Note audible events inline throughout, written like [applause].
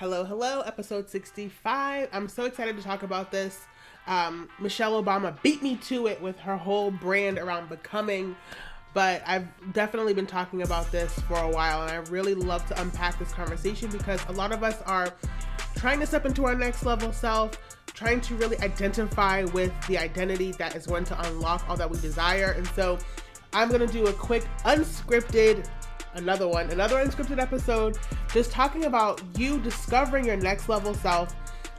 Hello, hello, episode 65. I'm so excited to talk about this. Um, Michelle Obama beat me to it with her whole brand around becoming, but I've definitely been talking about this for a while, and I really love to unpack this conversation because a lot of us are trying to step into our next level self, trying to really identify with the identity that is going to unlock all that we desire. And so I'm to do a quick unscripted another one, another unscripted episode, just talking about you discovering your next level self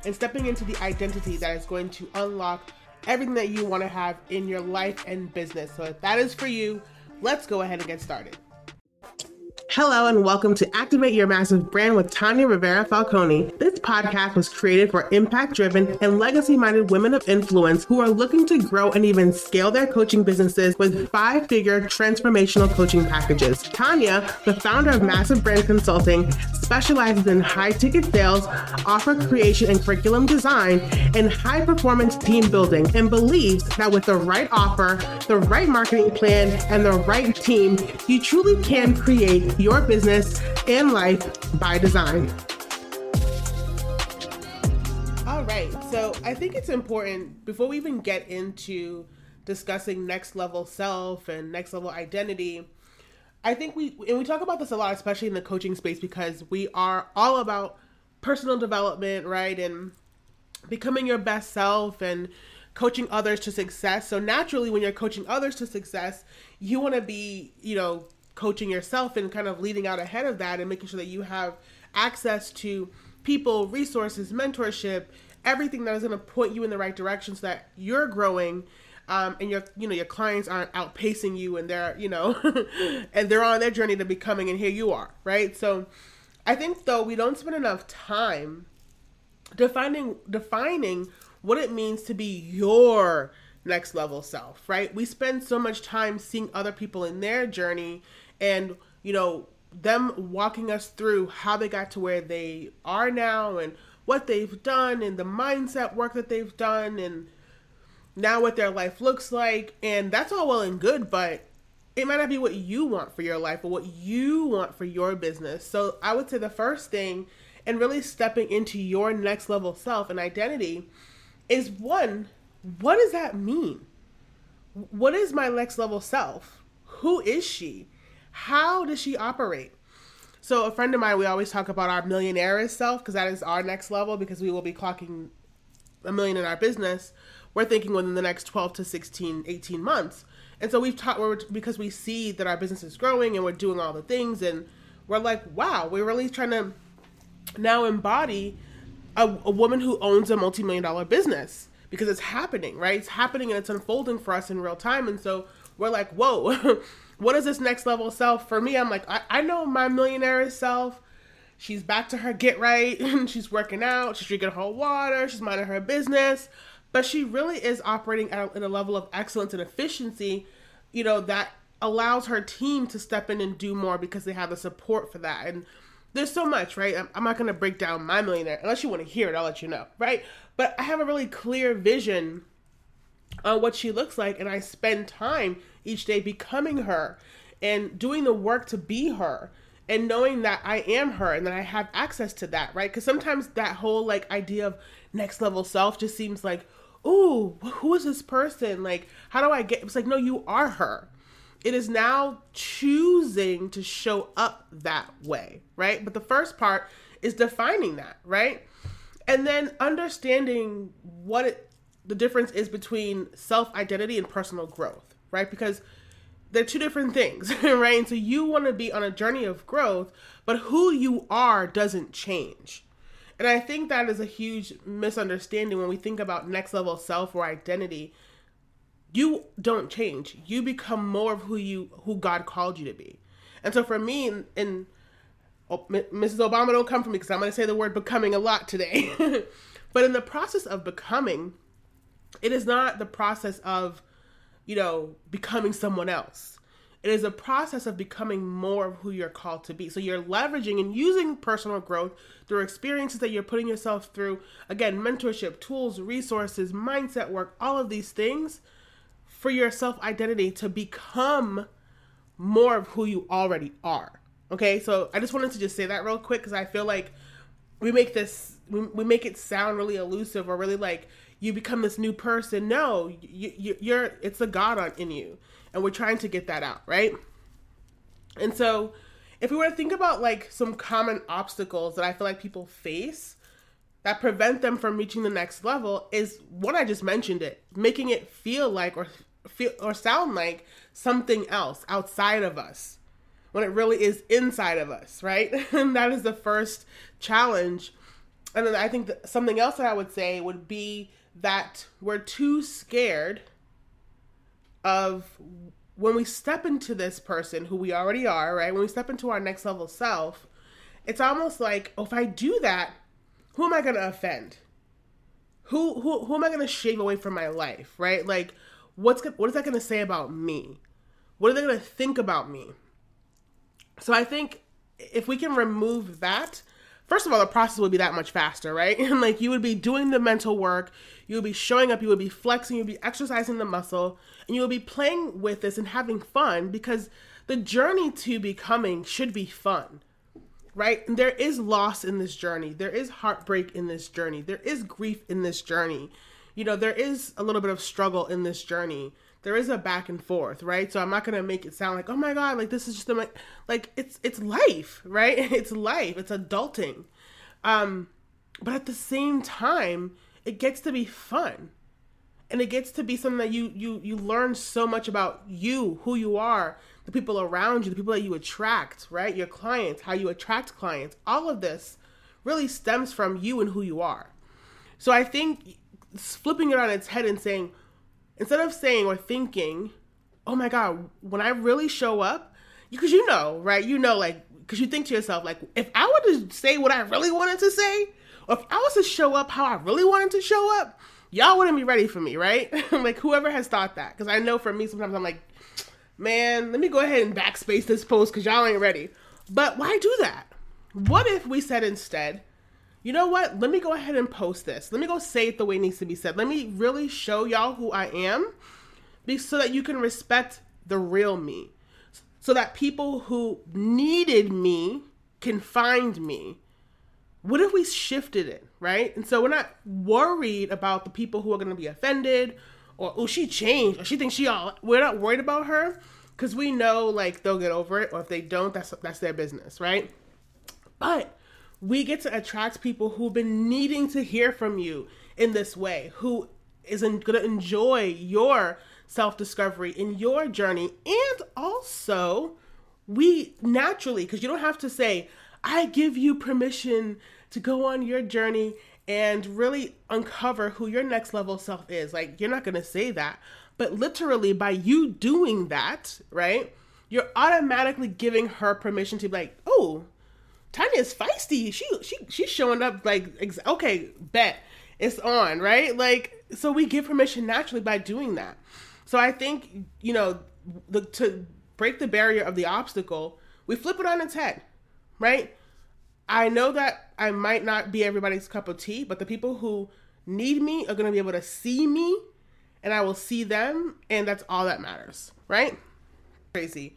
and stepping into the identity that is going to unlock everything that you want to have in your life and business. So if that is for you, let's go ahead and get started. Hello, and welcome to Activate Your Massive Brand with Tanya Rivera Falcone. This podcast was created for impact driven and legacy minded women of influence who are looking to grow and even scale their coaching businesses with five figure transformational coaching packages. Tanya, the founder of Massive Brand Consulting, specializes in high ticket sales, offer creation and curriculum design, and high performance team building, and believes that with the right offer, the right marketing plan, and the right team, you truly can create your business and life by design. All right, so I think it's important before we even get into discussing next level self and next level identity. I think we and we talk about this a lot, especially in the coaching space, because we are all about personal development, right? And becoming your best self and coaching others to success. So naturally, when you're coaching others to success, you want to be, you know, coaching yourself and kind of leading out ahead of that and making sure that you have access to people, resources, mentorship, everything that is going to point you in the right direction so that you're growing um, and your you know your clients aren't outpacing you and they're you know [laughs] and they're on their journey to becoming and here you are right? So i think though we don't spend enough time defining defining what it means to be your next level self right? We spend so much time seeing other people in their journey and you know them walking us through how they got to where they are now and what they've done and the mindset work that they've done and now what their life looks like. And that's all well and good but it might not be what you want for your life or what you want for your business. So i would say the first thing and really stepping into your next level self and identity is one what does that mean what is my next level self who is she how does she operate? So a friend of mine, we always talk about our millionaire self because that is our next level because we will be clocking a million in our business. We're thinking within the next 12 to 16, 18 months. And so we've taught because we see that our business is growing and we're doing all the things and we're like, wow, we're really trying to now embody a, a woman who owns a multi-million dollar business because it's happening, right? It's happening and it's unfolding for us in real time. And so we're like, whoa, [laughs] what is this next level self? For me, I'm like, I, I know my millionaire self. She's back to her get right. [laughs] she's working out. She's drinking her water. She's minding her business. But she really is operating at a, at a level of excellence and efficiency, you know, that allows her team to step in and do more because they have the support for that. And there's so much, right? I'm, I'm not going to break down my millionaire unless you want to hear it. I'll let you know, right? But I have a really clear vision on what she looks like, and I spend time each day becoming her and doing the work to be her and knowing that I am her and that I have access to that, right? Because sometimes that whole like idea of next level self just seems like, ooh, who is this person? Like, how do I get? It's like, no, you are her. It is now choosing to show up that way, right? But the first part is defining that, right? And then understanding what it, the difference is between self identity and personal growth right? Because they're two different things, [laughs] right? And so you want to be on a journey of growth, but who you are doesn't change. And I think that is a huge misunderstanding when we think about next level self or identity. You don't change. You become more of who you who God called you to be. And so for me and, oh, Mrs. Obama don't come for me because I'm going to say the word becoming a lot today. [laughs] but in the process of becoming, it is not the process of you know, becoming someone else. It is a process of becoming more of who you're called to be. So you're leveraging and using personal growth through experiences that you're putting yourself through. Again, mentorship, tools, resources, mindset work, all of these things for your self identity to become more of who you already are. Okay, so I just wanted to just say that real quick because I feel like we make this we, we make it sound really elusive or really like you become this new person. No, you, you, you're it's a God on in you, and we're trying to get that out, right? And so, if we were to think about like some common obstacles that I feel like people face that prevent them from reaching the next level, is what I just mentioned it, making it feel like or feel or sound like something else outside of us when it really is inside of us, right? [laughs] and that is the first challenge. And then I think something else that I would say would be that we're too scared of when we step into this person who we already are, right? When we step into our next level self, it's almost like, oh, if I do that, who am I going to offend? Who, who, who am I going to shave away from my life, right? Like, what's what is that going to say about me? What are they going to think about me? So I think if we can remove that, first of all, the process would be that much faster, right? [laughs] And like you would be doing the mental work, you would be showing up, you would be flexing, you would be exercising the muscle, and you would be playing with this and having fun because the journey to becoming should be fun, right? And there is loss in this journey, there is heartbreak in this journey, there is grief in this journey. You know, there is a little bit of struggle in this journey there is a back and forth, right? So I'm not gonna make it sound like, oh my god, like this is just a, like it's it's life, [laughs] right? [laughs] It's life. It's adulting. Um, but at the same time, it gets to be fun, and it gets to be something that you you you learn so much about you, who you are, the people around you, the people that you attract, right? Your clients, how you attract clients. All of this really stems from you and who you are. So I think flipping it on its head and saying instead of saying or thinking, oh my God, when I really show up, because you know, right? You know, like, because you think to yourself, like, if I were to say what I really wanted to say, or if I was to show up how I really wanted to show up, y'all wouldn't be ready for me, right? [laughs] like, whoever has thought that. Because I know for me, sometimes I'm like, man, let me go ahead and backspace this post because y'all ain't ready. But why do that? What if we said instead, you know what? Let me go ahead and post this. Let me go say it the way it needs to be said. Let me really show y'all who I am be, so that you can respect the real me. So that people who needed me can find me. What if we shifted it, right? And so we're not worried about the people who are going to be offended or, oh, she changed or she thinks she all, we're not worried about her because we know like they'll get over it or if they don't, that's, that's their business, right? But we get to attract people who've been needing to hear from you in this way, who is going to enjoy your self discovery in your journey. And also, we naturally, because you don't have to say, I give you permission to go on your journey and really uncover who your next level self is. Like, you're not going to say that. But literally, by you doing that, right, you're automatically giving her permission to be like, oh, Tanya's feisty. She she she's showing up like okay, bet it's on, right? Like so we give permission naturally by doing that. So I think you know the, to break the barrier of the obstacle, we flip it on its head, right? I know that I might not be everybody's cup of tea, but the people who need me are going to be able to see me and I will see them and that's all that matters, right? Crazy.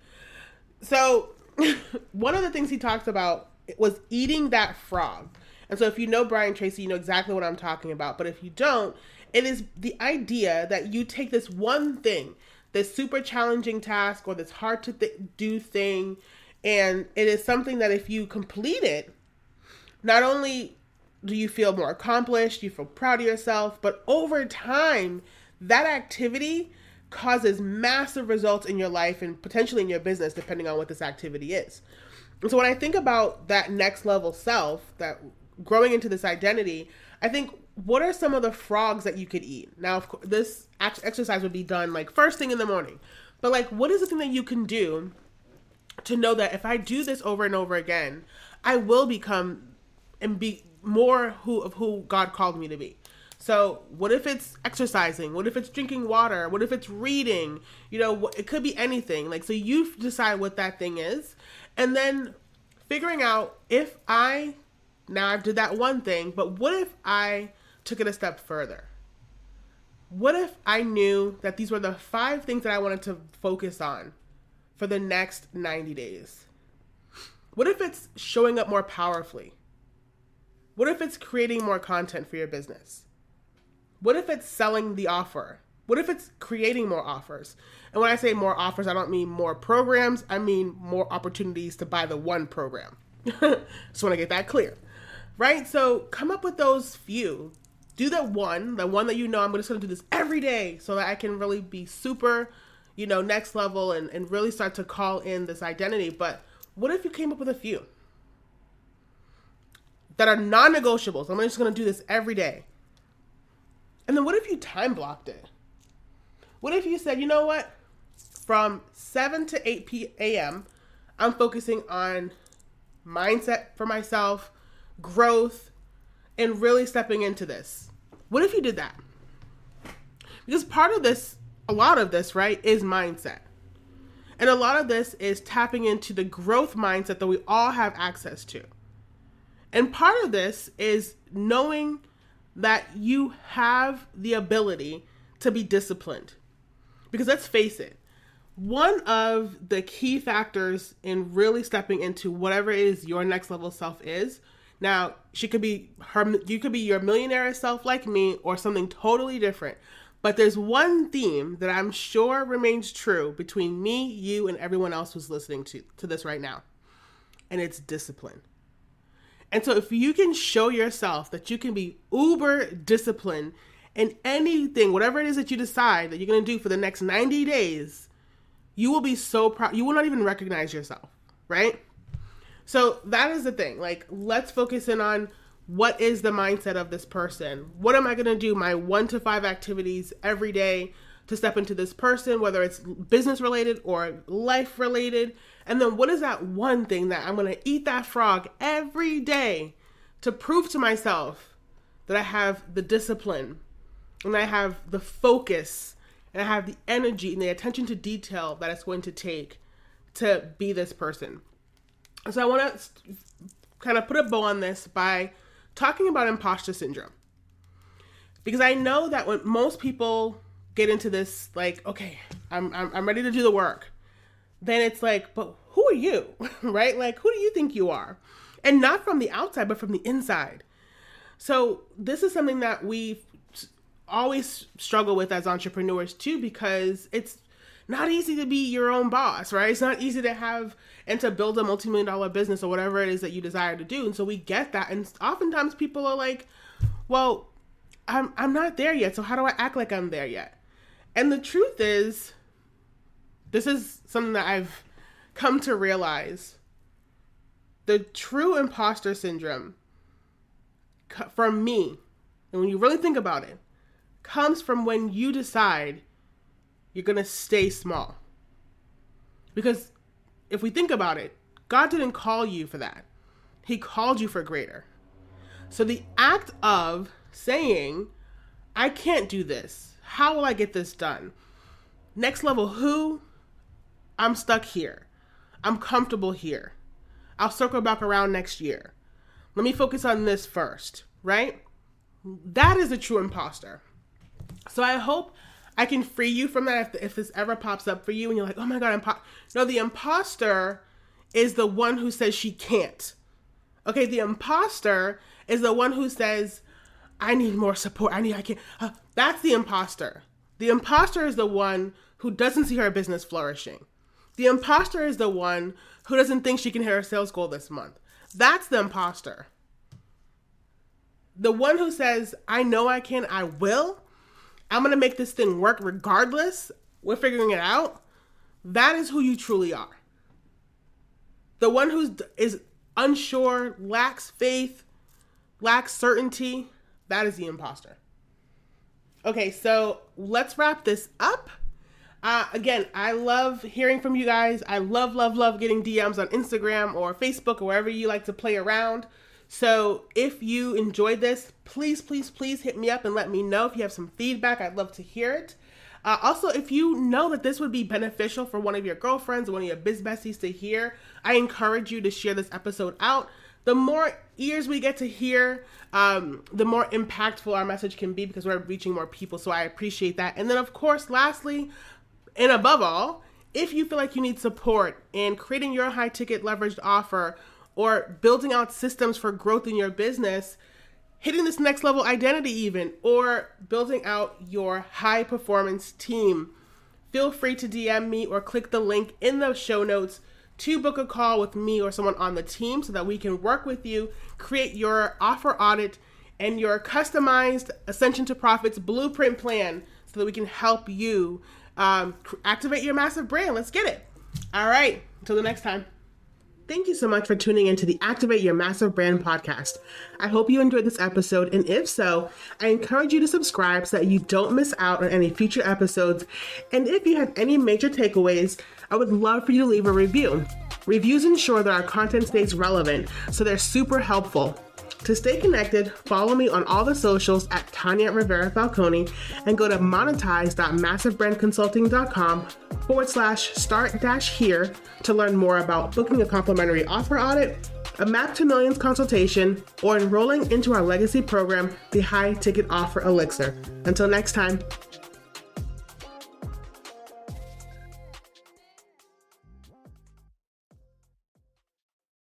So, [laughs] one of the things he talks about was eating that frog. And so if you know Brian Tracy, you know exactly what I'm talking about. But if you don't, it is the idea that you take this one thing, this super challenging task or this hard to th- do thing, and it is something that if you complete it, not only do you feel more accomplished, you feel proud of yourself, but over time, that activity causes massive results in your life and potentially in your business, depending on what this activity is so when I think about that next level self, that growing into this identity, I think what are some of the frogs that you could eat? Now, of course, this exercise would be done like first thing in the morning, but like, what is the thing that you can do to know that if I do this over and over again, I will become and be more who of who God called me to be. So, what if it's exercising? What if it's drinking water? What if it's reading? You know, it could be anything. Like, so you decide what that thing is, and then figuring out if I now I've did that one thing, but what if I took it a step further? What if I knew that these were the five things that I wanted to focus on for the next 90 days? What if it's showing up more powerfully? What if it's creating more content for your business? What if it's selling the offer? What if it's creating more offers? And when I say more offers, I don't mean more programs, I mean more opportunities to buy the one program. [laughs] Just want to get that clear. Right? So come up with those few. Do that one, the one that you know I'm just going to do this every day so that I can really be super, you know, next level and, and really start to call in this identity. But what if you came up with a few that are non negotiables? I'm just going to do this every day. And then what if you time blocked it? What if you said, you know what? From 7 to 8 p.m., I'm focusing on mindset for myself, growth, and really stepping into this. What if you did that? Because part of this, a lot of this, right, is mindset. And a lot of this is tapping into the growth mindset that we all have access to. And part of this is knowing that you have the ability to be disciplined. Because let's face it, one of the key factors in really stepping into whatever it is your next level self is. Now, she could be her you could be your millionaire self like me or something totally different. But there's one theme that I'm sure remains true between me, you, and everyone else who's listening to, to this right now. And it's discipline. And so if you can show yourself that you can be uber disciplined in anything, whatever it is that you decide that you're going to do for the next 90 days, you will be so proud. You will not even recognize yourself, right? So that is the thing. Like, let's focus in on what is the mindset of this person? What am I going to do my one to five activities every day to step into this person, whether it's business related or life related? And then what is that one thing that I'm going to eat that frog every day to prove to myself that I have the discipline and I have the focus and I have the energy and the attention to detail that it's going to take to be this person. So I want to kind of put a bow on this by talking about imposter syndrome. Because I know that when most people get into this, like, okay, I'm, I'm, I'm ready to do the work, then it's like, but who are you? [laughs] right? Like, who do you think you are? And not from the outside, but from the inside. So, this is something that we always struggle with as entrepreneurs too, because it's not easy to be your own boss, right? It's not easy to have and to build a multi-million dollar business or whatever it is that you desire to do. And so we get that. And oftentimes people are like, well, I'm I'm not there yet. So how do I act like I'm there yet? And the truth is this is something that I've come to realize. The true imposter syndrome from me, and when you really think about it, comes from when you decide you're going to stay small. Because if we think about it, God didn't call you for that. He called you for greater. So the act of saying, I can't do this. How will I get this done? Next level, who? I'm stuck here. I'm comfortable here. I'll circle back around next year. Let me focus on this first, right? That is a true imposter. So I hope I can free you from that if, if this ever pops up for you and you're like, oh my God, impo-. No, the imposter is the one who says she can't. Okay, the imposter is the one who says, I need more support. I need, I can't. Uh, that's the imposter. The imposter is the one who doesn't see her business flourishing. The imposter is the one who doesn't think she can hit her sales goal this month. That's the imposter. The one who says, I know I can, I will, I'm going to make this thing work regardless. We're figuring it out. That is who you truly are. The one who is unsure, lacks faith, lacks certainty, that is the imposter. Okay, so let's wrap this up. Uh, again, I love hearing from you guys. I love, love, love getting DMs on Instagram or Facebook or wherever you like to play around. So if you enjoyed this, please, please, please hit me up and let me know if you have some feedback. I'd love to hear it. Uh, also, if you know that this would be beneficial for one of your girlfriends one of your biz besties to hear, I encourage you to share this episode out. The more ears we get to hear, um, the more impactful our message can be because we're reaching more people. So I appreciate that. And then, of course, lastly, and above all, if you feel like you need support in creating your high ticket leveraged offer or building out systems for growth in your business, hitting this next level identity, even, or building out your high performance team, feel free to DM me or click the link in the show notes to book a call with me or someone on the team so that we can work with you, create your offer audit and your customized Ascension to Profits blueprint plan so that we can help you um, activate your massive brand. Let's get it. All right. Until the next time. Thank you so much for tuning in to the Activate Your Massive Brand podcast. I hope you enjoyed this episode, and if so, I encourage you to subscribe so that you don't miss out on any future episodes. And if you have any major takeaways, I would love for you to leave a review. Reviews ensure that our content stays relevant, so they're super helpful. To stay connected, follow me on all the socials at Tanya Rivera Falcone and go to monetize.massivebrandconsulting.com forward slash start dash here to learn more about booking a complimentary offer audit, a map to millions consultation, or enrolling into our legacy program, the High Ticket Offer Elixir. Until next time,